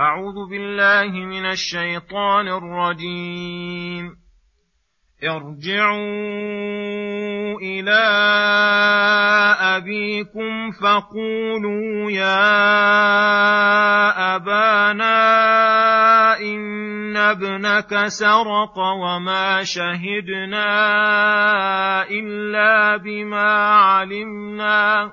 أعوذ بالله من الشيطان الرجيم. ارجعوا إلى أبيكم فقولوا يا أبانا إن ابنك سرق وما شهدنا إلا بما علمنا.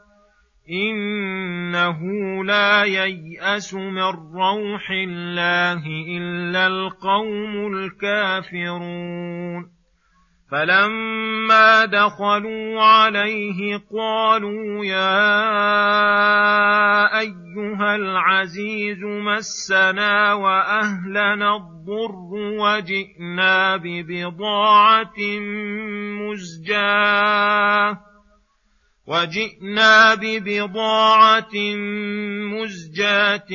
انه لا يياس من روح الله الا القوم الكافرون فلما دخلوا عليه قالوا يا ايها العزيز مسنا واهلنا الضر وجئنا ببضاعه مزجاه وجئنا ببضاعة مزجاة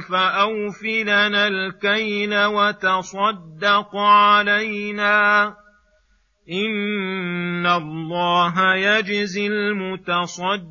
فأوف لنا الكيل وتصدق علينا. إن الله يجزي المتصدقين.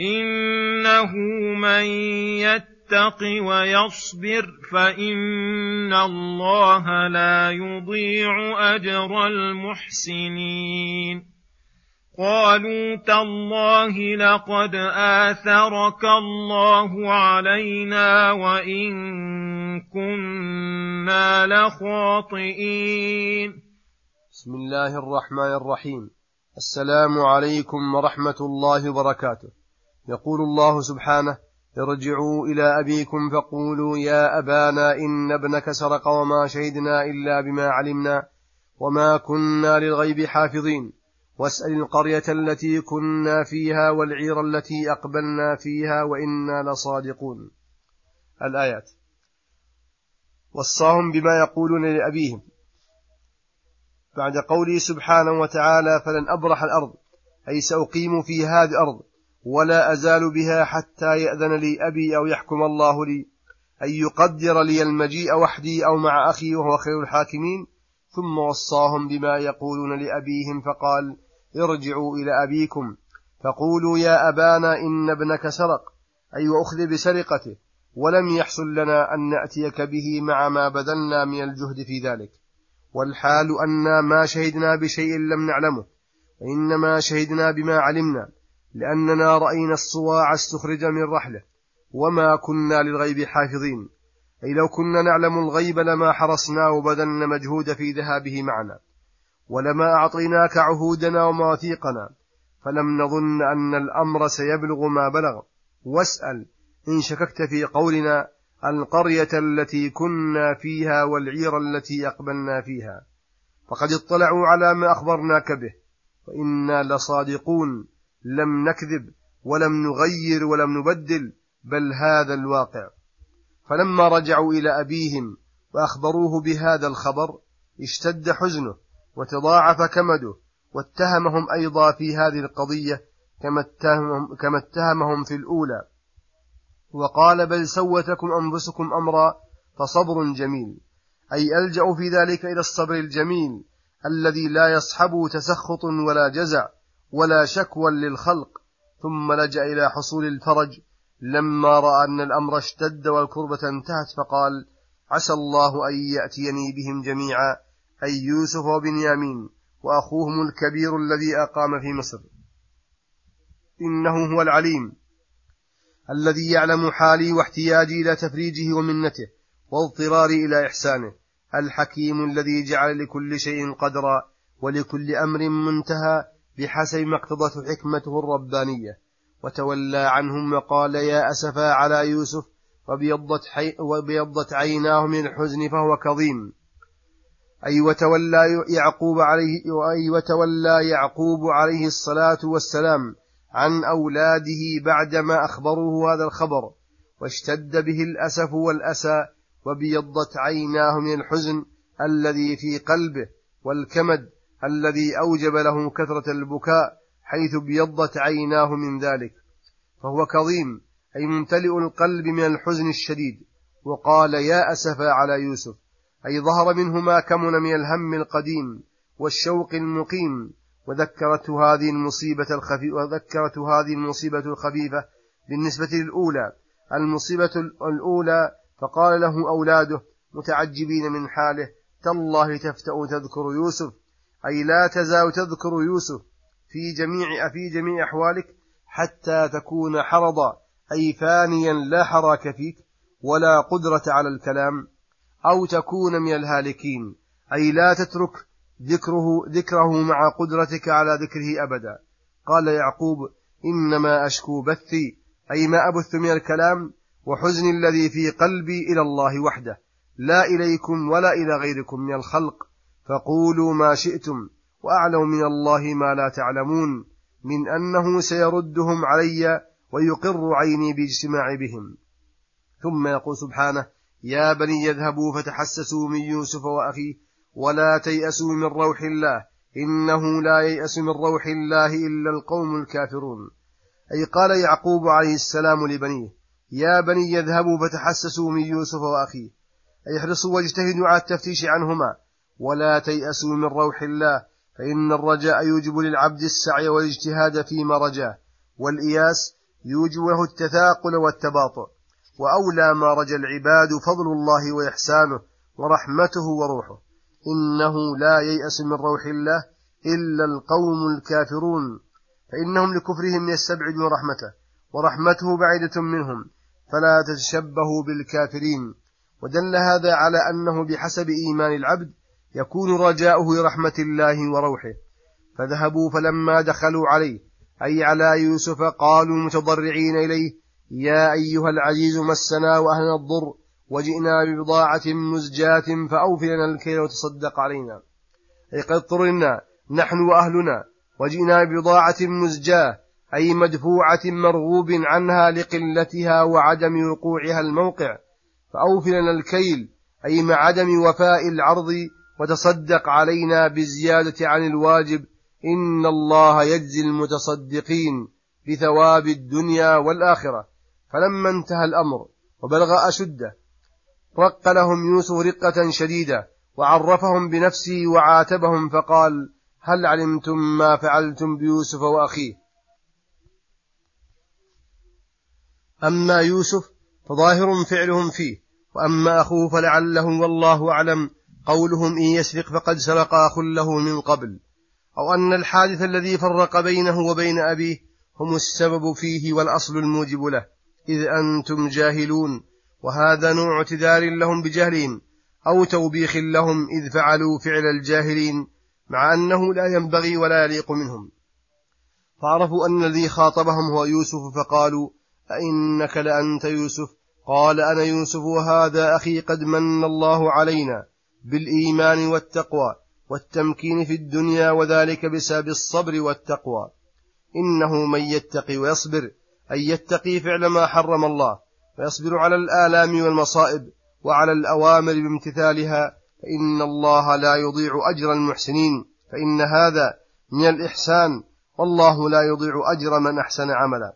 انه من يتق ويصبر فان الله لا يضيع اجر المحسنين قالوا تالله لقد اثرك الله علينا وان كنا لخاطئين بسم الله الرحمن الرحيم. السلام عليكم ورحمة الله وبركاته. يقول الله سبحانه ارجعوا إلى أبيكم فقولوا يا أبانا إن ابنك سرق وما شهدنا إلا بما علمنا وما كنا للغيب حافظين. واسأل القرية التي كنا فيها والعير التي أقبلنا فيها وإنا لصادقون. الآيات. وصاهم بما يقولون لأبيهم. بعد قوله سبحانه وتعالى فلن أبرح الأرض أي سأقيم في هذه الأرض ولا أزال بها حتى يأذن لي أبي أو يحكم الله لي أن يقدر لي المجيء وحدي أو مع أخي وهو خير الحاكمين. ثم وصاهم بما يقولون لأبيهم فقال ارجعوا إلى أبيكم. فقولوا يا أبانا إن ابنك سرق. أي وأخذ بسرقته. ولم يحصل لنا أن نأتيك به مع ما بذلنا من الجهد في ذلك. والحال أنا ما شهدنا بشيء لم نعلمه فإنما شهدنا بما علمنا. لأننا رأينا الصواع استخرج من رحلة. وما كنا للغيب حافظين. أي لو كنا نعلم الغيب لما حرصنا وبذلنا مجهود في ذهابه معنا. ولما أعطيناك عهودنا ومواثيقنا. فلم نظن أن الأمر سيبلغ ما بلغ. واسأل إن شككت في قولنا القرية التي كنا فيها والعير التي أقبلنا فيها. فقد اطلعوا على ما أخبرناك به. وإنا لصادقون. لم نكذب ولم نغير ولم نبدل بل هذا الواقع. فلما رجعوا إلى أبيهم وأخبروه بهذا الخبر اشتد حزنه وتضاعف كمده واتهمهم أيضا في هذه القضية كما اتهمهم, كما اتهمهم في الأولى. وقال بل سوتكم أنفسكم أمرا فصبر جميل. أي ألجأ في ذلك إلى الصبر الجميل الذي لا يصحبه تسخط ولا جزع. ولا شكوى للخلق ثم لجأ إلى حصول الفرج. لما رأى أن الأمر اشتد والكربة انتهت فقال عسى الله أن يأتيني بهم جميعا أي يوسف وبنيامين وأخوهم الكبير الذي أقام في مصر. إنه هو العليم الذي يعلم حالي واحتياجي إلى تفريجه ومنته واضطراري إلى إحسانه الحكيم الذي جعل لكل شيء قدرا ولكل أمر منتهى بحسب ما اقتضته حكمته الربانية. وتولى عنهم وقال يا أسفا على يوسف وبيضت, حي وبيضت عيناه من الحزن فهو كظيم. أي وتولى يعقوب عليه أي وتولى يعقوب عليه الصلاة والسلام عن أولاده بعدما أخبروه هذا الخبر. واشتد به الأسف والأسى وبيضت عيناه من الحزن الذي في قلبه والكمد الذي أوجب له كثرة البكاء حيث بيضت عيناه من ذلك. فهو كظيم أي ممتلئ القلب من الحزن الشديد. وقال يا أسفا على يوسف. أي ظهر منه ما كمن من الهم القديم والشوق المقيم. وذكرته هذه المصيبة الخفيفة وذكرته هذه المصيبة الخفيفة بالنسبة للأولى. المصيبة الأولى فقال له أولاده متعجبين من حاله تالله تفتأ تذكر يوسف أي لا تزال تذكر يوسف في جميع في جميع أحوالك حتى تكون حرضا أي فانيا لا حراك فيك ولا قدرة على الكلام أو تكون من الهالكين أي لا تترك ذكره ذكره مع قدرتك على ذكره أبدا. قال يعقوب إنما أشكو بثي أي ما أبث من الكلام وحزني الذي في قلبي إلى الله وحده لا إليكم ولا إلى غيركم من الخلق. فقولوا ما شئتم وأعلم من الله ما لا تعلمون من أنه سيردهم علي ويقر عيني باجتماع بهم. ثم يقول سبحانه يا بني يذهبوا فتحسسوا من يوسف وأخيه ولا تيأسوا من روح الله إنه لا ييأس من روح الله إلا القوم الكافرون. أي قال يعقوب عليه السلام لبنيه يا بني يذهبوا فتحسسوا من يوسف وأخيه أي احرصوا واجتهدوا على التفتيش عنهما ولا تيأسوا من روح الله فإن الرجاء يوجب للعبد السعي والاجتهاد فيما رجاه والإياس يوجب له التثاقل والتباطؤ. وأولى ما رجا العباد فضل الله وإحسانه ورحمته وروحه. إنه لا ييأس من روح الله إلا القوم الكافرون. فإنهم لكفرهم يستبعدون رحمته ورحمته بعيدة منهم فلا تتشبهوا بالكافرين. ودل هذا على أنه بحسب إيمان العبد يكون رجاؤه لرحمة الله وروحه. فذهبوا فلما دخلوا عليه أي على يوسف قالوا متضرعين إليه يا أيها العزيز مسنا وأهلنا الضر وجئنا ببضاعة مزجاة فأوف لنا الكيل وتصدق علينا. أي قد اضطررنا نحن وأهلنا وجئنا ببضاعة مزجاة أي مدفوعة مرغوب عنها لقلتها وعدم وقوعها الموقع فأوف لنا الكيل أي مع عدم وفاء العرض وتصدق علينا بزيادة عن الواجب إن الله يجزي المتصدقين بثواب الدنيا والآخرة. فلما انتهى الأمر وبلغ أشده رق لهم يوسف رقة شديدة وعرفهم بنفسه وعاتبهم فقال هل علمتم ما فعلتم بيوسف وأخيه؟ أما يوسف فظاهر فعلهم فيه وأما أخوه فلعله والله أعلم قولهم إن يسرق فقد سرق أخ له من قبل أو أن الحادث الذي فرق بينه وبين أبيه هم السبب فيه والأصل الموجب له إذ أنتم جاهلون وهذا نوع اعتذار لهم بجهلهم أو توبيخ لهم إذ فعلوا فعل الجاهلين مع أنه لا ينبغي ولا يليق منهم. فعرفوا أن الذي خاطبهم هو يوسف فقالوا أئنك لأنت يوسف؟ قال أنا يوسف وهذا أخي قد من الله علينا. بالإيمان والتقوى والتمكين في الدنيا وذلك بسبب الصبر والتقوى. إنه من يتقي ويصبر أي يتقي فعل ما حرم الله ويصبر على الآلام والمصائب وعلى الأوامر بامتثالها فإن الله لا يضيع أجر المحسنين فإن هذا من الإحسان والله لا يضيع أجر من أحسن عملا.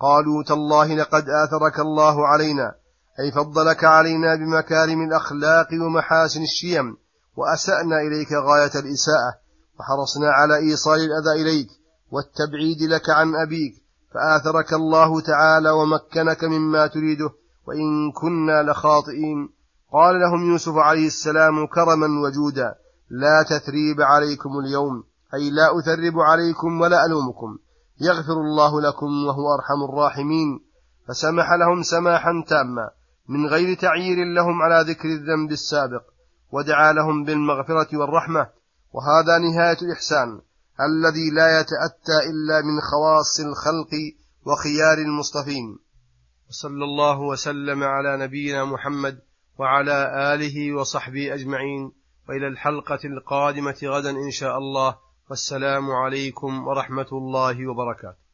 قالوا تالله لقد آثرك الله علينا أي فضلك علينا بمكارم الأخلاق ومحاسن الشيم وأسأنا إليك غاية الإساءة وحرصنا على إيصال الأذى إليك والتبعيد لك عن أبيك فآثرك الله تعالى ومكنك مما تريده وإن كنا لخاطئين. قال لهم يوسف عليه السلام كرما وجودا لا تثريب عليكم اليوم أي لا أثرب عليكم ولا ألومكم. يغفر الله لكم وهو أرحم الراحمين. فسمح لهم سماحا تاما. من غير تعيير لهم على ذكر الذنب السابق ودعا لهم بالمغفرة والرحمة وهذا نهاية الإحسان الذي لا يتأتى إلا من خواص الخلق وخيار المصطفين. وصلى الله وسلم على نبينا محمد وعلى آله وصحبه أجمعين وإلى الحلقة القادمة غدا إن شاء الله والسلام عليكم ورحمة الله وبركاته.